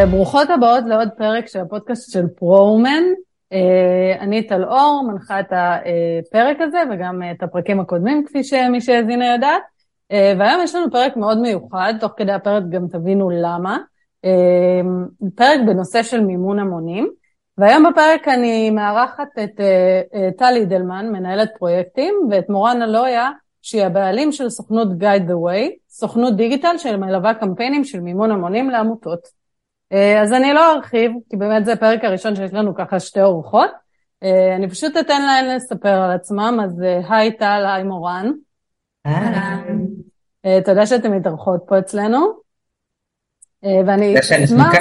אה, ברוכות הבאות לעוד פרק של הפודקאסט של פרו-אומן. אה, אני טל אור, מנחה את הפרק הזה וגם את הפרקים הקודמים, כפי שמי שהאזינה יודעת. אה, והיום יש לנו פרק מאוד מיוחד, תוך כדי הפרק גם תבינו למה. פרק בנושא של מימון המונים. והיום בפרק אני מארחת את טל אידלמן, מנהלת פרויקטים, ואת מורן אלויה, שהיא הבעלים של סוכנות Guide the Way, סוכנות דיגיטל שמלווה קמפיינים של מימון המונים לעמותות. אה, אז אני לא ארחיב, כי באמת זה הפרק הראשון שיש לנו ככה שתי אורחות. אה, אני פשוט אתן להן לספר על עצמם, אז אה, היי טל, היי מורן. אהלן. תודה שאתן מתארחות פה אצלנו. ואני אשמח...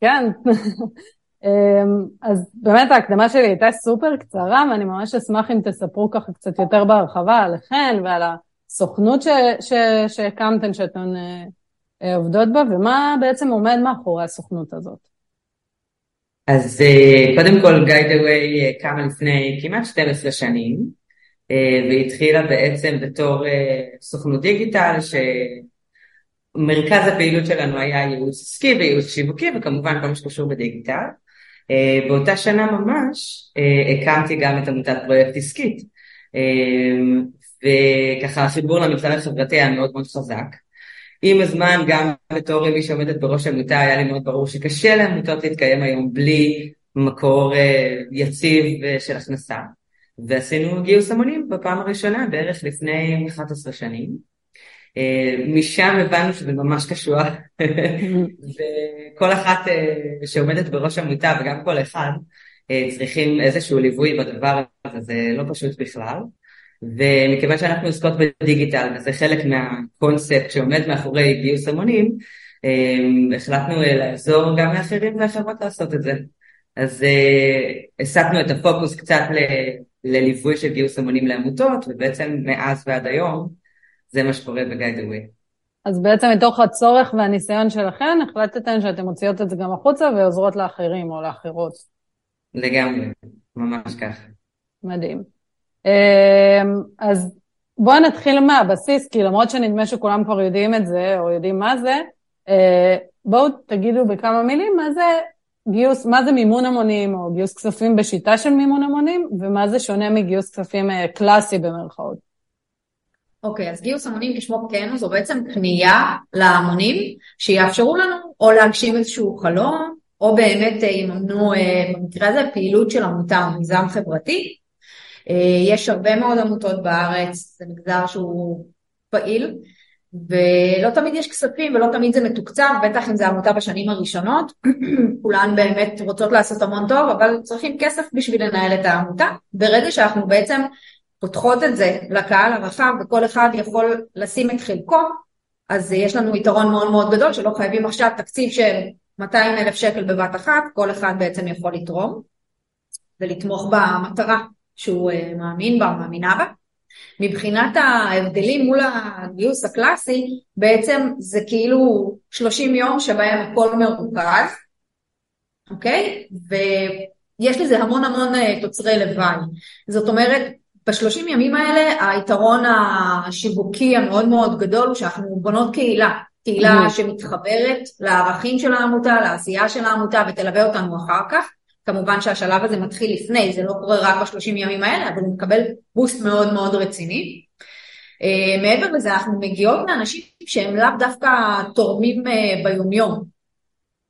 כן. אז באמת ההקדמה שלי הייתה סופר קצרה, ואני ממש אשמח אם תספרו ככה קצת יותר בהרחבה עליכן ועל הסוכנות שהקמתן, שאתן עובדות בה, ומה בעצם עומד מאחורי הסוכנות הזאת? אז אה, קודם כל גיידווי אה, קמה לפני כמעט 12 שנים, והתחילה בעצם בתור סוכנות דיגיטל, שמרכז הפעילות שלנו היה ייעוץ עסקי וייעוץ שיווקי, וכמובן כל מה שקשור בדיגיטל. באותה שנה ממש הקמתי גם את עמותת פרויקט עסקית, וככה החיבור למגזר החברתי היה מאוד מאוד חזק. עם הזמן, גם בתור מי שעומדת בראש העמותה, היה לי מאוד ברור שקשה לעמותות להתקיים היום בלי מקור uh, יציב uh, של הכנסה. ועשינו גיוס המונים בפעם הראשונה, בערך לפני 11 שנים. Uh, משם הבנו שזה ממש קשוח, וכל אחת שעומדת בראש עמותה, וגם כל אחד, צריכים איזשהו ליווי בדבר הזה, זה לא פשוט בכלל. ומכיוון שאנחנו עוסקות בדיגיטל וזה חלק מהקונספט שעומד מאחורי גיוס המונים, אמ, החלטנו לעזור גם לאחרים ואחרות לעשות את זה. אז uh, הסטנו את הפוקוס קצת ל- לליווי של גיוס המונים לעמותות, ובעצם מאז ועד היום זה מה שקורה בגיידווי. אז בעצם מתוך הצורך והניסיון שלכם, החלטתם שאתם מוציאות את זה גם החוצה ועוזרות לאחרים או לאחרות. לגמרי, ממש ככה. מדהים. אמ, אז בואו נתחיל מהבסיס, כי למרות שנדמה שכולם כבר יודעים את זה, או יודעים מה זה, אה, בואו תגידו בכמה מילים מה זה גיוס, מה זה מימון המונים, או גיוס כספים בשיטה של מימון המונים, ומה זה שונה מגיוס כספים אה, קלאסי במרכאות. אוקיי, okay, אז גיוס המונים כשמו כן זו בעצם פנייה להמונים שיאפשרו לנו או להגשים איזשהו חלום, או באמת אה, יממנו במקרה הזה פעילות של עמותה או מיזם חברתי, יש הרבה מאוד עמותות בארץ, זה מגזר שהוא פעיל, ולא תמיד יש כספים ולא תמיד זה מתוקצב, בטח אם זה עמותה בשנים הראשונות, כולן באמת רוצות לעשות המון טוב, אבל צריכים כסף בשביל לנהל את העמותה. ברגע שאנחנו בעצם פותחות את זה לקהל הרחב וכל אחד יכול לשים את חלקו, אז יש לנו יתרון מאוד מאוד גדול שלא חייבים עכשיו תקציב של 200 אלף שקל בבת אחת, כל אחד בעצם יכול לתרום ולתמוך במטרה שהוא אה, מאמין בה, מאמינה בה. מבחינת ההבדלים מול הגיוס הקלאסי, בעצם זה כאילו 30 יום שבהם הכל מרוכז, אוקיי? ויש לזה המון המון אה, תוצרי לוואי. זאת אומרת, בשלושים ימים האלה היתרון השיווקי המאוד מאוד גדול הוא שאנחנו בונות קהילה, קהילה mm-hmm. שמתחברת לערכים של העמותה, לעשייה של העמותה ותלווה אותנו אחר כך. כמובן שהשלב הזה מתחיל לפני, זה לא קורה רק בשלושים ימים האלה, אבל הוא מקבל בוסט מאוד מאוד רציני. Uh, מעבר לזה, אנחנו מגיעות מאנשים שהם לאו דווקא תורמים uh, ביומיום.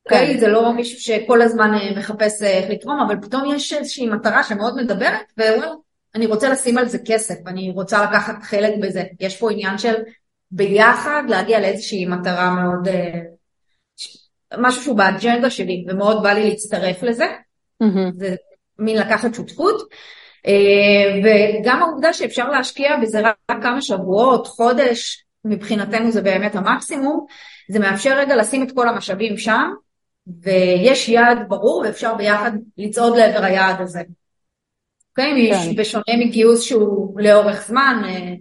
אוקיי? Okay? זה לא מישהו שכל הזמן uh, מחפש איך לתרום, אבל פתאום יש איזושהי מטרה שמאוד מדברת, והוא אני רוצה לשים על זה כסף, אני רוצה לקחת חלק בזה. יש פה עניין של ביחד להגיע לאיזושהי מטרה מאוד... משהו שהוא באג'נדה שלי, ומאוד בא לי להצטרף לזה. Mm-hmm. זה מין לקחת שותפות. אה, וגם העובדה שאפשר להשקיע בזה רק כמה שבועות, חודש, מבחינתנו זה באמת המקסימום, זה מאפשר רגע לשים את כל המשאבים שם, ויש יעד ברור ואפשר ביחד לצעוד לעבר היעד הזה. אוקיי? Okay? כן. בשונה מגיוס שהוא לאורך זמן, אה,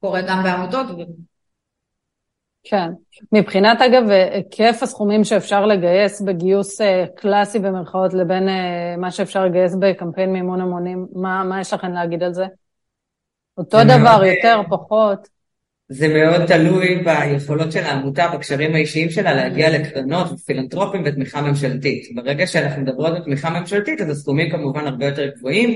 קורה גם בעמותות כן. מבחינת, אגב, היקף הסכומים שאפשר לגייס בגיוס אה, קלאסי במרכאות לבין אה, מה שאפשר לגייס בקמפיין מימון המונים, מה, מה יש לכם להגיד על זה? אותו דבר, מאוד, יותר, פחות? זה מאוד תלוי ביכולות של העמותה, בקשרים האישיים שלה, להגיע לקרנות ופילנטרופים ותמיכה ממשלתית. ברגע שאנחנו מדברות על תמיכה ממשלתית, אז הסכומים כמובן הרבה יותר גבוהים.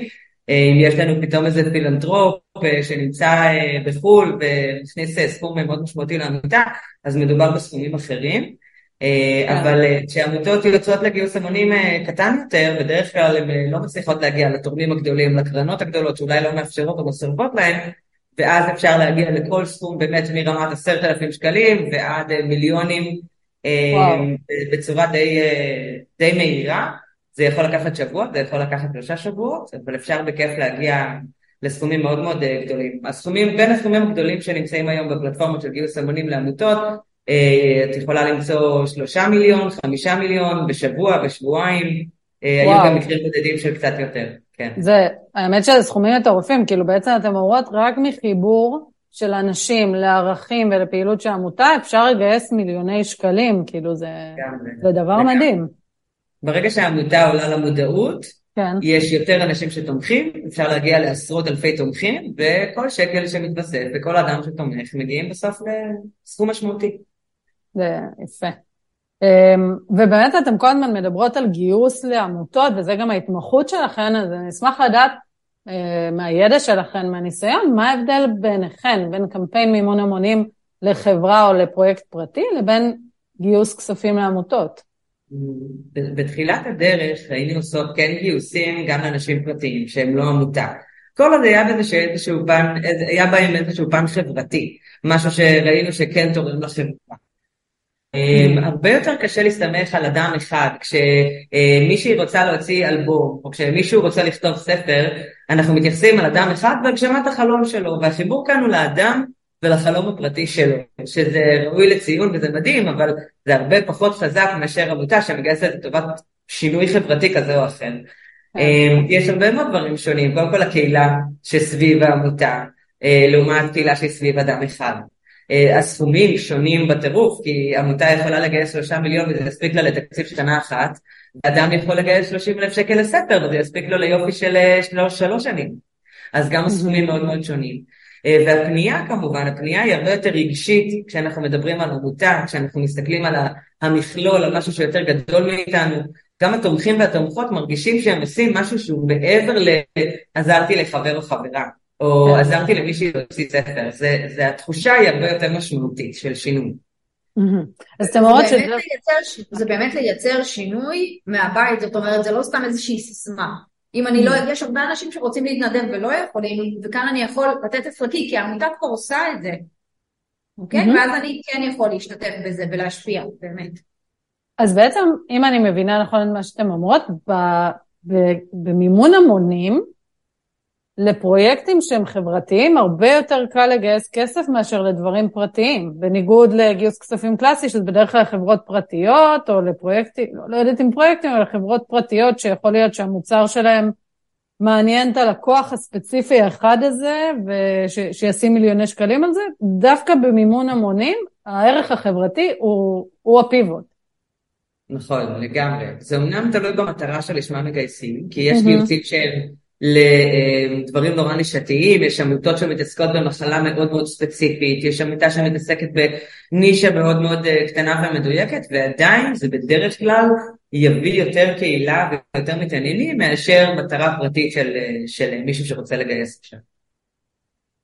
אם יש לנו פתאום איזה פילנטרופ שנמצא בחו"ל ומכניס סכום מאוד משמעותי לעמותה, אז מדובר בסכומים אחרים. כן. אבל כשעמותות יוצאות לגיוס המונים קטן יותר, בדרך כלל הן לא מצליחות להגיע לתורמים הגדולים, לקרנות הגדולות, שאולי לא מאפשרות או מסרבות להן, ואז אפשר להגיע לכל סכום באמת מרמת עשרת אלפים שקלים ועד מיליונים וואו. בצורה די, די מהירה. זה יכול לקחת שבוע, זה יכול לקחת שלושה שבועות, אבל אפשר בכיף להגיע לסכומים מאוד מאוד גדולים. הסכומים, בין הסכומים הגדולים שנמצאים היום בפלטפורמות של גיוס המונים לעמותות, את יכולה למצוא שלושה מיליון, חמישה מיליון, בשבוע, בשבועיים, וואו. היו גם מקרים בודדים של קצת יותר, כן. זה, האמת שזה סכומים מטורפים, כאילו בעצם אתם אומרות רק מחיבור של אנשים לערכים ולפעילות של עמותה, אפשר לגייס מיליוני שקלים, כאילו זה, זה דבר וגם. מדהים. ברגע שהעמותה עולה למודעות, כן. יש יותר אנשים שתומכים, אפשר להגיע לעשרות אלפי תומכים, וכל שקל שמתווסף וכל אדם שתומך מגיעים בסוף לסכום משמעותי. זה יפה. אמ, ובאמת אתם כל הזמן מדברות על גיוס לעמותות, וזה גם ההתמחות שלכן, אז אני אשמח לדעת אה, מהידע שלכן, מהניסיון, מה ההבדל ביניכן, בין קמפיין מימון המונים לחברה או לפרויקט פרטי, לבין גיוס כספים לעמותות? בתחילת הדרך היינו עושות כן גיוסים גם לאנשים פרטיים שהם לא עמותה. כל עוד היה בזה איזשהו פן, היה בהם איזשהו פן חברתי, משהו שראינו שכן תורם לחברה. אמ, הרבה יותר קשה להסתמך על אדם אחד, כשמישהי רוצה להוציא אלבום, או כשמישהו רוצה לכתוב ספר, אנחנו מתייחסים על אדם אחד והגשמת החלום שלו, והחיבור כאן הוא לאדם ולחלום הפרטי שלו, שזה ראוי לציון וזה מדהים, אבל זה הרבה פחות חזק מאשר עמותה שמגייסת לטובת שינוי חברתי כזה או אחר. כן. אמ, יש הרבה מאוד דברים שונים, קודם כל הקהילה שסביב העמותה, אה, לעומת קהילה שהיא סביב אדם אחד. אה, הסכומים שונים בטירוף, כי עמותה יכולה לגייס שלושה מיליון וזה יספיק לה לתקציב שנה אחת, ואדם יכול לגייס שלושים אלף שקל לספר וזה יספיק לו ליופי של אה, שלוש, שלוש שנים. אז גם הסכומים מאוד מאוד שונים. אה, והפנייה כמובן, הפנייה היא הרבה יותר רגשית כשאנחנו מדברים על עמותה, כשאנחנו מסתכלים על המכלול, על משהו שיותר גדול מאיתנו. גם התומכים והתומכות מרגישים שהם עושים משהו שהוא מעבר לעזרתי לחבר או חברה. או כן. עזרתי למישהי להוציא ספר, זה, זה התחושה היא הרבה יותר משמעותית של שינוי. אז אתם אומרות שזה... זה באמת לייצר שינוי מהבית, זאת אומרת, זה לא סתם איזושהי סיסמה. אם אני לא, יש הרבה אנשים שרוצים להתנדב ולא יכולים, וכאן אני יכול לתת את חלקי, כי העמותה כבר עושה את זה, אוקיי? ואז אני כן יכול להשתתף בזה ולהשפיע, באמת. אז בעצם, אם אני מבינה נכון את מה שאתם אומרות, במימון המונים, לפרויקטים שהם חברתיים הרבה יותר קל לגייס כסף מאשר לדברים פרטיים, בניגוד לגיוס כספים קלאסי שזה בדרך כלל חברות פרטיות או לפרויקטים, לא, לא יודעת אם פרויקטים, אבל חברות פרטיות שיכול להיות שהמוצר שלהם מעניין את הלקוח הספציפי האחד הזה ושישים מיליוני שקלים על זה, דווקא במימון המונים הערך החברתי הוא, הוא הפיבוט. נכון, לגמרי. זה אמנם תלוי במטרה שלשמה מגייסים, כי יש גיוסים שהם לדברים נורא נישתיים, יש עמותות שמתעסקות במחלה מאוד מאוד ספציפית, יש עמותה שמתעסקת בנישה מאוד מאוד אה, קטנה ומדויקת, ועדיין זה בדרך כלל יביא יותר קהילה ויותר מתעניינים מאשר מטרה פרטית של, אה, של מישהו שרוצה לגייס עכשיו.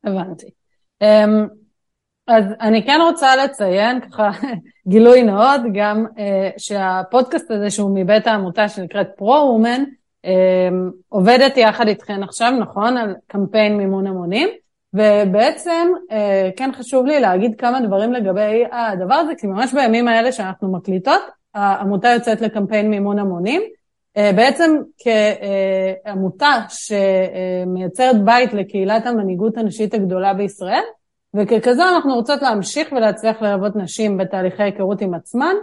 הבנתי. Um, אז אני כן רוצה לציין, ככה גילוי נאות, גם שהפודקאסט הזה שהוא מבית העמותה שנקראת פרו-אומן, אמ, עובדת יחד איתכן עכשיו, נכון, על קמפיין מימון המונים, ובעצם אה, כן חשוב לי להגיד כמה דברים לגבי הדבר הזה, כי ממש בימים האלה שאנחנו מקליטות, העמותה יוצאת לקמפיין מימון המונים. אה, בעצם כעמותה שמייצרת בית לקהילת המנהיגות הנשית הגדולה בישראל, וככזו אנחנו רוצות להמשיך ולהצליח ללוות נשים בתהליכי היכרות עם עצמן,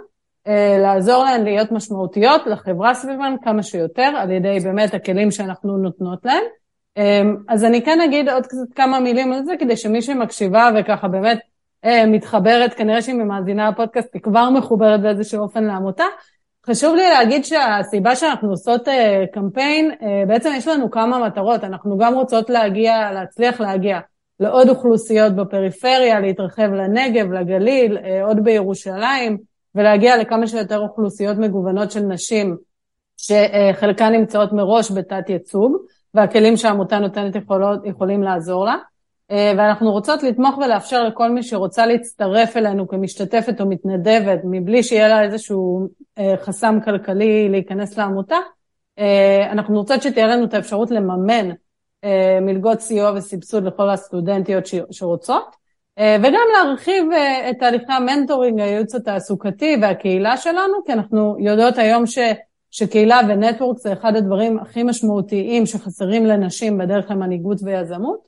לעזור להן להיות משמעותיות לחברה סביבן כמה שיותר, על ידי באמת הכלים שאנחנו נותנות להן. אה, אז אני כן אגיד עוד קצת כמה מילים על זה, כדי שמי שמקשיבה וככה באמת אה, מתחברת, כנראה שהיא ממאזינה הפודקאסט, היא כבר מחוברת באיזשהו אופן לעמותה. חשוב לי להגיד שהסיבה שאנחנו עושות קמפיין, בעצם יש לנו כמה מטרות, אנחנו גם רוצות להגיע, להצליח להגיע לעוד אוכלוסיות בפריפריה, להתרחב לנגב, לגליל, עוד בירושלים, ולהגיע לכמה שיותר אוכלוסיות מגוונות של נשים, שחלקן נמצאות מראש בתת ייצוג, והכלים שהעמותה נותנת יכולות, יכולים לעזור לה. אה, ואנחנו רוצות לתמוך ולאפשר לכל מי שרוצה להצטרף אלינו כמשתתפת או מתנדבת, מבלי שיהיה לה איזשהו אה, חסם כלכלי להיכנס לעמותה, אה, אנחנו רוצות שתהיה לנו את האפשרות לממן מלגות סיוע וסבסוד לכל הסטודנטיות שרוצות, וגם להרחיב את תהליכי המנטורינג, הייעוץ התעסוקתי והקהילה שלנו, כי אנחנו יודעות היום ש... שקהילה ונטוורק זה אחד הדברים הכי משמעותיים שחסרים לנשים בדרך למנהיגות ויזמות.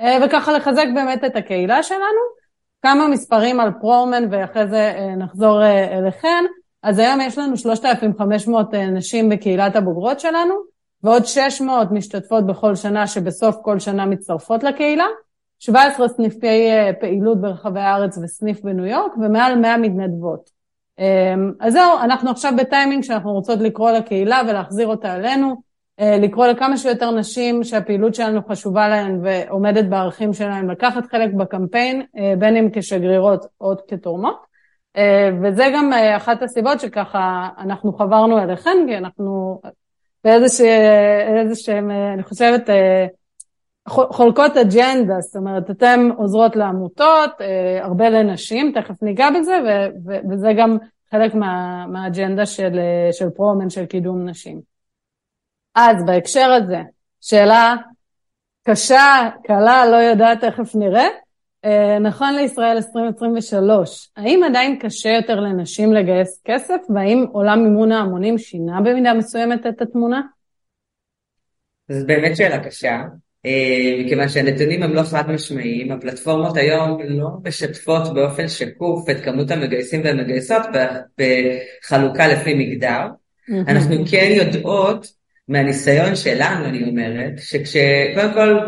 אה, וככה לחזק באמת את הקהילה שלנו. כמה מספרים על פרומן ואחרי זה אה, נחזור אה, אליכן. אז היום יש לנו 3,500 נשים בקהילת הבוגרות שלנו, ועוד 600 משתתפות בכל שנה שבסוף כל שנה מצטרפות לקהילה, 17 סניפי פעילות ברחבי הארץ וסניף בניו יורק, ומעל 100 מתנדבות. אז זהו, אנחנו עכשיו בטיימינג שאנחנו רוצות לקרוא לקהילה ולהחזיר אותה אלינו. אה, לקרוא לכמה שיותר נשים שהפעילות שלנו חשובה להן ועומדת בערכים שלהן, לקחת חלק בקמפיין, אה, בין אם כשגרירות או כתורמות. אה, וזה גם אחת הסיבות שככה אנחנו חברנו אליכן, כי אנחנו באיזשהם, אני חושבת, חולקות אג'נדה, זאת אומרת, אתן עוזרות לעמותות, הרבה לנשים, תכף ניגע בזה, וזה גם חלק מה, מהאג'נדה של, של פרומן, של קידום נשים. אז בהקשר הזה, שאלה קשה, קלה, לא יודעת, תכף נראה. אה, נכון לישראל 2023, האם עדיין קשה יותר לנשים לגייס כסף, והאם עולם מימון ההמונים שינה במידה מסוימת את התמונה? זו באמת שאלה קשה, אה, מכיוון שהנתונים הם לא חד משמעיים, הפלטפורמות היום לא משתפות באופן שקוף את כמות המגייסים והמגייסות בחלוקה לפי מגדר. אנחנו כן יודעות מהניסיון שלנו, אני אומרת, שכשקודם כל,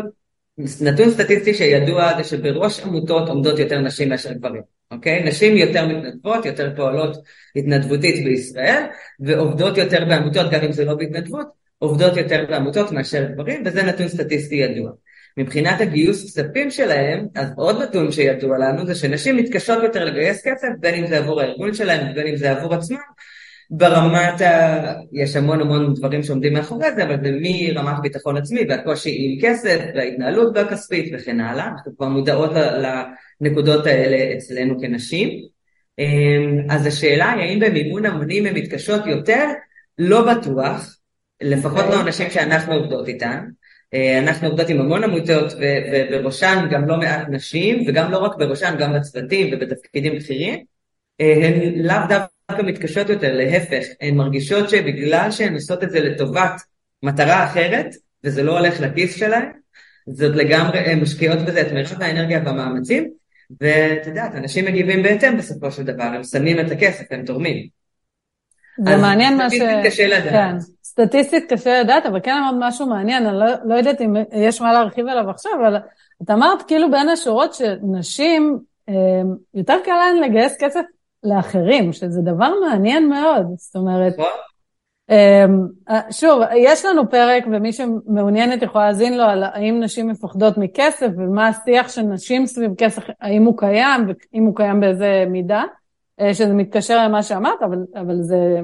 נתון סטטיסטי שידוע זה שבראש עמותות עומדות יותר נשים מאשר גברים, אוקיי? נשים יותר מתנדבות, יותר פועלות התנדבותית בישראל, ועובדות יותר בעמותות, גם אם זה לא בהתנדבות, עובדות יותר בעמותות מאשר גברים, וזה נתון סטטיסטי ידוע. מבחינת הגיוס כספים שלהם, אז עוד נתון שידוע לנו זה שנשים מתקשות יותר לגייס כסף, בין אם זה עבור הארגון שלהם ובין אם זה עבור עצמם, ברמת ה... יש המון המון דברים שעומדים מאחורי זה, אבל זה מרמת ביטחון עצמי והקושי עם כסף וההתנהלות הכספית וכן הלאה, אנחנו כבר מודעות לנקודות האלה אצלנו כנשים. אמ, אז השאלה היא האם במימון המונים הן מתקשות יותר? לא בטוח, לפחות לא אנשים שאנחנו עובדות איתן. אה, אנחנו עובדות עם המון עמותות ובראשן גם לא מעט נשים, וגם לא רק בראשן, גם בצוותים ובתפקידים בכירים. אה, הן לאו דווקא מתקשות יותר, להפך, הן מרגישות שבגלל שהן עושות את זה לטובת מטרה אחרת, וזה לא הולך לכיס שלהן, זאת לגמרי, הן משקיעות בזה את מרחב האנרגיה והמאמצים, ואת יודעת, אנשים מגיבים בהתאם בסופו של דבר, הם שמים את הכסף, הם תורמים. זה מעניין מה ש... סטטיסטית קשה לדעת. כן, סטטיסטית קשה לדעת, אבל כן אמרת משהו מעניין, אני לא, לא יודעת אם יש מה להרחיב עליו עכשיו, אבל את אמרת כאילו בין השורות שנשים, אה, יותר קל להן לגייס כסף לאחרים, שזה דבר מעניין מאוד, זאת אומרת. אמ, שוב, יש לנו פרק ומי שמעוניינת יכולה להאזין לו על האם נשים מפחדות מכסף ומה השיח של נשים סביב כסף, האם הוא קיים ואם הוא קיים באיזה מידה, אה, שזה מתקשר למה שאמרת, אבל, אבל זה,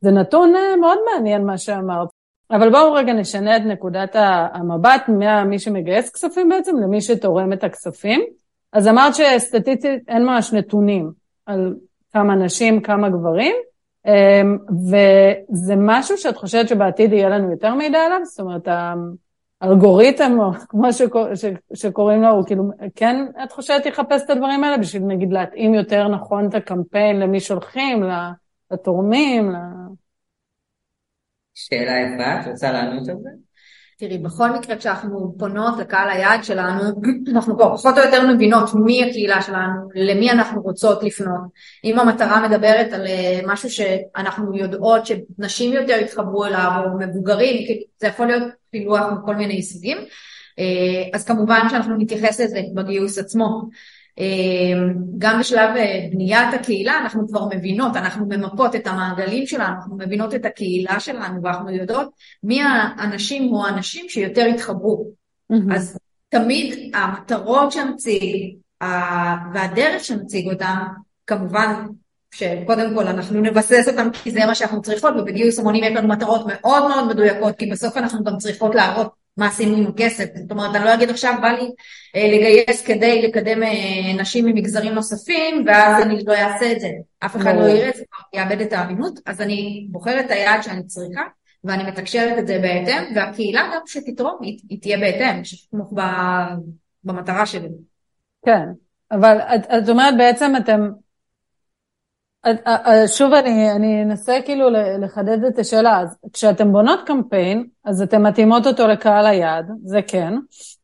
זה נתון אה, מאוד מעניין מה שאמרת. אבל בואו רגע נשנה את נקודת המבט ממי שמגייס כספים בעצם למי שתורם את הכספים. אז אמרת שסטטיסטית אין ממש נתונים על כמה נשים, כמה גברים, אמ, וזה משהו שאת חושבת שבעתיד יהיה לנו יותר מידע עליו? זאת אומרת, האלגוריתם, או כמו שקור, ש, שקוראים לו, הוא כאילו, כן, את חושבת יחפש את הדברים האלה בשביל נגיד להתאים יותר נכון את הקמפיין למי שולחים, לתורמים? ל... שאלה יפה, את רוצה לענות על זה? תראי, בכל מקרה כשאנחנו פונות לקהל היעד שלנו, אנחנו כבר פחות או יותר מבינות מי הקהילה שלנו, למי אנחנו רוצות לפנות. אם המטרה מדברת על אה, משהו שאנחנו יודעות שנשים יותר יתחברו אליו, או מבוגרים, זה יכול להיות פילוח מכל מיני סוגים, אה, אז כמובן שאנחנו נתייחס לזה בגיוס עצמו. אמ, גם בשלב אה, בניית הקהילה אנחנו כבר מבינות, אנחנו ממפות את המעגלים שלנו, אנחנו מבינות את הקהילה שלנו ואנחנו יודעות מי האנשים או האנשים שיותר התחברו. Mm-hmm. אז תמיד המטרות שנציג והדרך שנציג אותן, כמובן שקודם כל אנחנו נבסס אותם כי זה מה שאנחנו צריכות ובגיוס המונים יש לנו מטרות מאוד מאוד מדויקות כי בסוף אנחנו גם צריכות להראות מה עשינו עם הכסף, זאת אומרת אני לא אגיד עכשיו בא לי אה, לגייס כדי לקדם אה, נשים ממגזרים נוספים ואז אני לא אעשה את זה, אף אחד לא יראה את זה, יאבד את האמינות, אז אני בוחרת את היעד שאני צריכה ואני מתקשרת את זה בהתאם והקהילה גם שתתרום היא, היא תהיה בהתאם, שתתמוך במטרה שלי. כן, אבל את, את אומרת בעצם אתם שוב אני, אני אנסה כאילו לחדד את השאלה, אז כשאתם בונות קמפיין, אז אתם מתאימות אותו לקהל היעד, זה כן,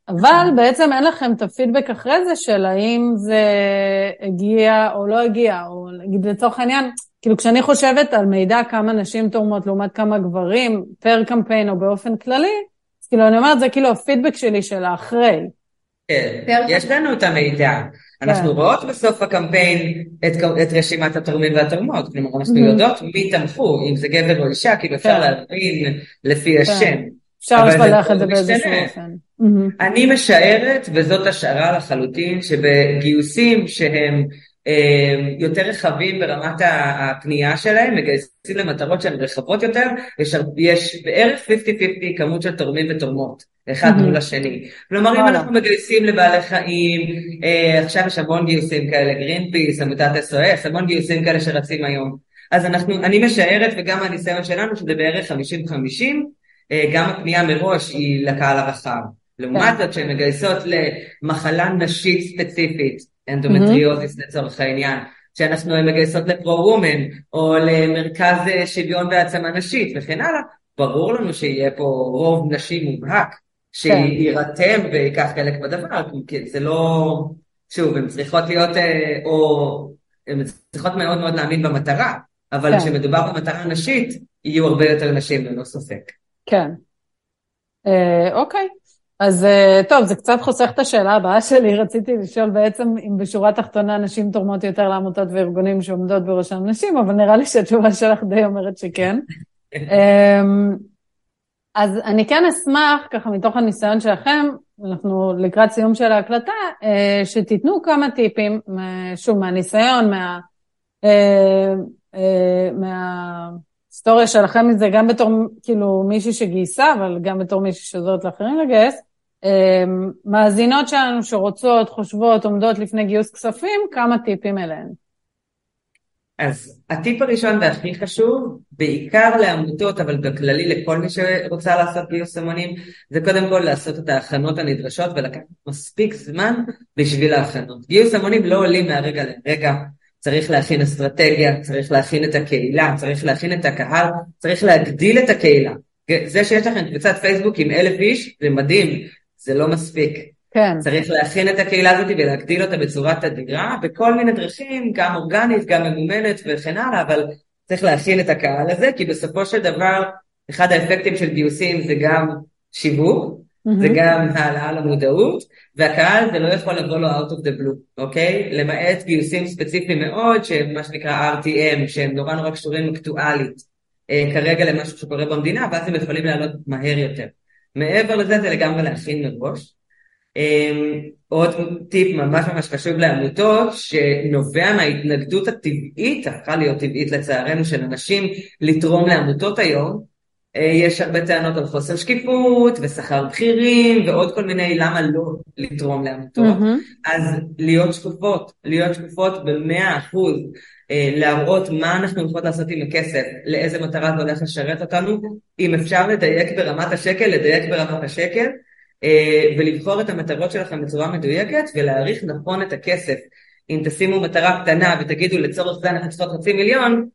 אבל נכון. בעצם אין לכם את הפידבק אחרי זה של האם זה הגיע או לא הגיע, או נגיד לצורך העניין, כאילו כשאני חושבת על מידע כמה נשים תורמות לעומת כמה גברים, פר קמפיין או באופן כללי, אז כאילו אני אומרת זה כאילו הפידבק שלי של האחרי. כן, יש לנו את המידע. אנחנו כן. רואות בסוף הקמפיין את, את רשימת התורמים והתורמות, כלומר אנחנו יודעות מי תמכו, אם זה גבר או אישה, כאילו אפשר כן. להבין לפי כן. השם. אפשר לפלח את זה באיזשהו אופן. אני משערת, וזאת השערה לחלוטין, שבגיוסים שהם יותר רחבים ברמת הפנייה שלהם, מגייסים למטרות שהן רחבות יותר, יש, יש בערך 50-50 כמות של תורמים ותורמות, אחד. מול השני. כלומר, אם אנחנו מגייסים לבעלי חיים, אה, עכשיו יש המון גיוסים כאלה, גרין פיס, עמותת SOS, המון גיוסים כאלה שרצים היום. אז אנחנו, אני משערת, וגם מהניסיון שלנו, שזה בערך 50-50, אה, גם הפנייה מראש היא לקהל הרחב. לעומת זאת, שהן מגייסות למחלה נשית ספציפית, אנדומטריוזיס לצורך העניין, שאנחנו מגייסות לפרו-וומן, או למרכז שוויון והעצמה נשית וכן הלאה, ברור לנו שיהיה פה רוב נשי מובהק, שיירתם וייקח חלק בדבר, כי זה לא, שוב, הן צריכות להיות, אה, או הן צריכות מאוד מאוד להאמין במטרה, אבל כן. כשמדובר במטרה נשית, יהיו הרבה יותר נשים ללא ספק. כן. אה, אוקיי. אז אה, טוב, זה קצת חוסך את השאלה הבאה שלי. רציתי לשאול בעצם אם בשורה התחתונה נשים תורמות יותר לעמותות וארגונים שעומדות בראשם נשים, אבל נראה לי שהתשובה שלך די אומרת שכן. אמ, אז אני כן אשמח, ככה מתוך הניסיון שלכם, אנחנו לקראת סיום של ההקלטה, אה, שתיתנו כמה טיפים, שוב, מהניסיון, מה... אה, מההיסטוריה שלכם מזה, גם בתור כאילו מישהי שגייסה, אבל גם בתור מישהי שעוזרת לאחרים לגייס, אמ, מאזינות שלנו שרוצות, חושבות, עומדות לפני גיוס כספים, כמה טיפים אליהן. אז הטיפ הראשון והכי חשוב, בעיקר לעמותות, אבל בכללי לכל מי שרוצה לעשות גיוס המונים, זה קודם כל לעשות את ההכנות הנדרשות ולקחת מספיק זמן בשביל ההכנות. גיוס המונים לא עולים מהרגע לרגע, צריך להכין אסטרטגיה, צריך להכין את הקהילה, צריך להכין את הקהל, צריך להגדיל את הקהילה. זה שיש לכם קבוצת פייסבוק עם אלף איש, זה מדהים, זה לא מספיק. כן. צריך להכין את הקהילה הזאת ולהגדיל אותה בצורה תדירה, בכל מיני דרכים, גם אורגנית, גם ממומנת וכן הלאה, אבל צריך להכין את הקהל הזה, כי בסופו של דבר, אחד האפקטים של גיוסים זה גם שיווק. זה גם העלאה למודעות, והקהל זה לא יכול לבוא לו out of the blue, אוקיי? למעט גיוסים ספציפיים מאוד, שהם מה שנקרא RTM, שהם נורא נורא קשורים אקטואלית, אה, כרגע למשהו שקורה במדינה, ואז הם יכולים לעלות מהר יותר. מעבר לזה זה לגמרי להכין מראש. אמ, עוד טיפ ממש ממש חשוב לעמותות, שנובע מההתנגדות הטבעית, הפכה להיות טבעית לצערנו, של אנשים לתרום לעמותות היום. אה, יש הרבה טענות על חוסר שקיפות ושכר בכירים ועוד כל מיני למה לא לתרום לעמותות. Mm-hmm. אז להיות שקופות, להיות שקופות במאה אחוז. אה, להראות מה אנחנו יכולות לעשות עם הכסף, לאיזה מטרה זה הולך לשרת אותנו, אם אפשר לדייק ברמת השקל, לדייק ברמת השקל, אה, ולבחור את המטרות שלכם בצורה מדויקת ולהעריך נכון את הכסף. אם תשימו מטרה קטנה ותגידו לצורך זה אנחנו צריכות חצי מיליון,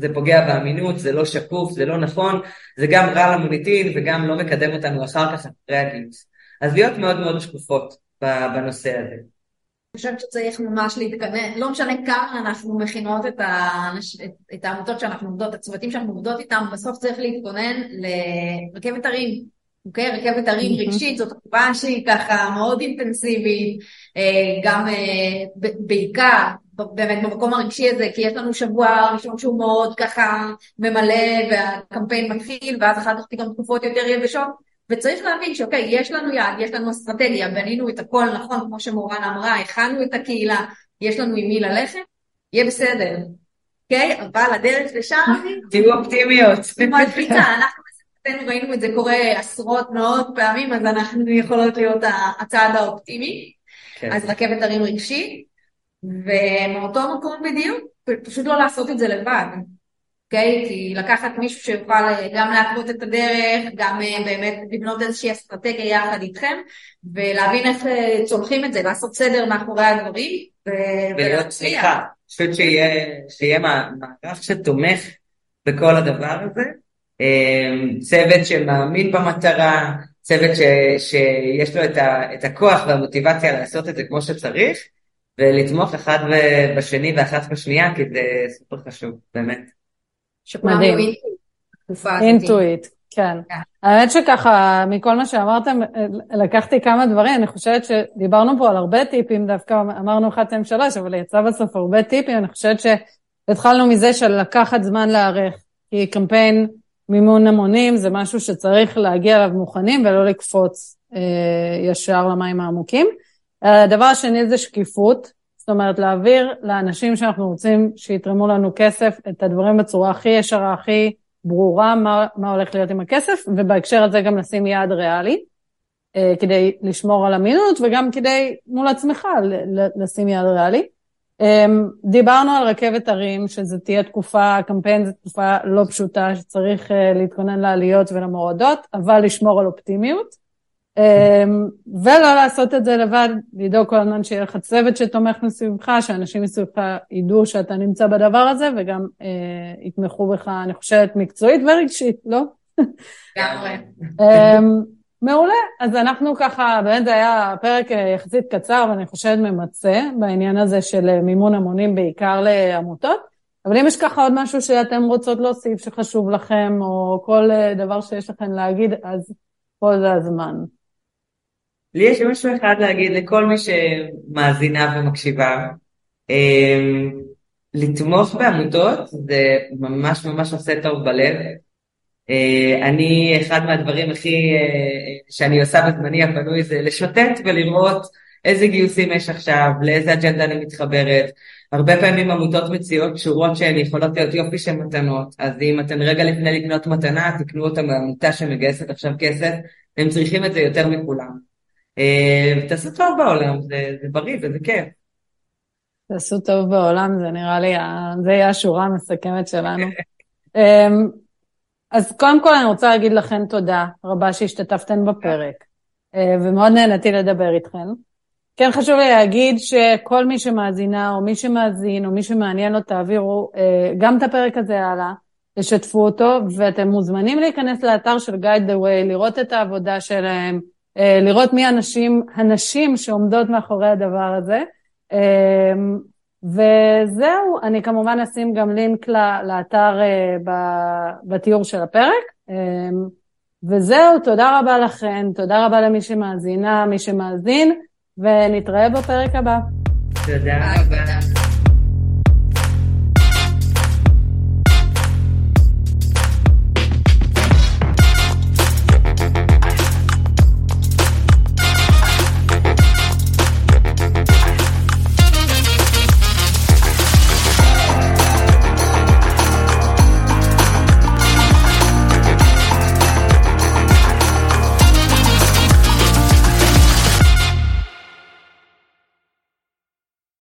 זה פוגע באמינות, זה לא שקוף, זה לא נכון, זה גם רע למוניטין וגם לא מקדם אותנו אחר כך אחרי הגיוס. אז להיות מאוד מאוד שקופות בנושא הזה. אני חושבת שצריך ממש להתכנס, לא משנה כמה אנחנו מכינות את, האנש, את, את העמותות שאנחנו עובדות, הצוותים שאנחנו עובדות איתם, בסוף צריך להתכונן לרכבת הרים, אוקיי? רכבת הרים רגשית, זאת תקופה שהיא ככה מאוד אינטנסיבית, אה, גם אה, בעיקר באמת במקום הרגשי הזה, כי יש לנו שבוע ראשון שהוא מאוד ככה ממלא והקמפיין מתחיל, ואז אחר כך פתאום תקופות יותר יבשות. וצריך להבין שאוקיי, יש לנו יעד, יש לנו אסטרטגיה, בנינו את הכל נכון, כמו שמורן אמרה, הכנו את הקהילה, יש לנו עם מי ללכת, יהיה בסדר. אוקיי? אבל הדרך לשם... תהיו אופטימיות. מדביקה, אנחנו בסרטנו ראינו את זה קורה עשרות מאות פעמים, אז אנחנו יכולות להיות הצעד האופטימי. כן. אז רכבת הרים רגשי, ומאותו מקום בדיוק, פשוט לא לעשות את זה לבד. אוקיי? Okay? כי לקחת מישהו שיוכל אה, גם להתוות את הדרך, גם אה, באמת לבנות איזושהי אסטרטגיה יחד איתכם, ולהבין איך אה, צולחים את זה, לעשות סדר מאחורי הדברים. ולהיות סליחה, פשוט שיהיה מערך שתומך בכל הדבר הזה. צוות שמאמין במטרה, צוות ש, שיש לו את, ה, את הכוח והמוטיבציה לעשות את זה כמו שצריך, ולתמוך אחד בשני ואחת בשנייה, כי זה סופר חשוב, באמת. מדהים. אינטואיט, כן. כן. האמת שככה, מכל מה שאמרתם, לקחתי כמה דברים, אני חושבת שדיברנו פה על הרבה טיפים, דווקא אמרנו 1, 2, 3, אבל יצא בסוף הרבה טיפים, אני חושבת שהתחלנו מזה של לקחת זמן להיערך, כי קמפיין מימון המונים זה משהו שצריך להגיע אליו מוכנים ולא לקפוץ אה, ישר למים העמוקים. הדבר השני זה שקיפות, זאת אומרת, להעביר לאנשים שאנחנו רוצים שיתרמו לנו כסף את הדברים בצורה הכי ישרה, הכי ברורה, מה, מה הולך להיות עם הכסף, ובהקשר הזה גם לשים יעד ריאלי, אה, כדי לשמור על אמינות, וגם כדי מול עצמך לשים יעד ריאלי. אה, דיברנו על רכבת הרים, שזה תהיה תקופה, קמפיין זו תקופה לא פשוטה, שצריך אה, להתכונן לעליות ולמורדות, אבל לשמור על אופטימיות. אמ, ולא לעשות את זה לבד, לדאוג כל הזמן שיהיה לך צוות שתומך מסביבך, שאנשים מסביבך ידעו שאתה נמצא בדבר הזה וגם אה, יתמכו בך, אני חושבת, מקצועית ורגשית, לא? לגמרי. אה, מעולה, אז אנחנו ככה, באמת זה היה פרק אה, יחסית קצר, ואני חושבת ממצה, בעניין הזה של אה, מימון המונים בעיקר לעמותות. אבל אם יש ככה עוד משהו שאתם רוצות להוסיף שחשוב לכם, או כל אה, דבר שיש לכם להגיד, אז פה זה הזמן. לי יש משהו אחד להגיד לכל מי שמאזינה ומקשיבה. אמ, לתמוך בעמותות זה ממש ממש עושה טוב בלב. אה, אני, אחד מהדברים הכי אה, שאני עושה בזמני הפנוי זה לשוטט ולראות איזה גיוסים יש עכשיו, לאיזה אג'נדה אני מתחברת. הרבה פעמים עמותות מציעות שורות שהן יכולות להיות יופי של מתנות, אז אם אתן רגע לפני לקנות מתנה, תקנו אותה מעמותה שמגייסת עכשיו כסף, הם צריכים את זה יותר מכולם. אה, תעשו טוב בעולם, זה, זה בריא וזה כיף. תעשו טוב בעולם, זה נראה לי, זה יהיה השורה המסכמת שלנו. אמ, אז קודם כל אני רוצה להגיד לכם תודה רבה שהשתתפתן בפרק, אה, ומאוד נהניתי לדבר איתכן. כן חשוב לי להגיד שכל מי שמאזינה, או מי שמאזין, או מי שמעניין לו, תעבירו אה, גם את הפרק הזה הלאה, תשתפו אותו, ואתם מוזמנים להיכנס לאתר של Guide the Way, לראות את העבודה שלהם, לראות מי הנשים, הנשים שעומדות מאחורי הדבר הזה. אה, וזהו, אני כמובן אשים גם לינק לאתר אה, בתיאור של הפרק. וזהו, תודה רבה לכן, תודה רבה למי שמאזינה, מי שמאזין, ונתראה בפרק הבא. תודה רבה.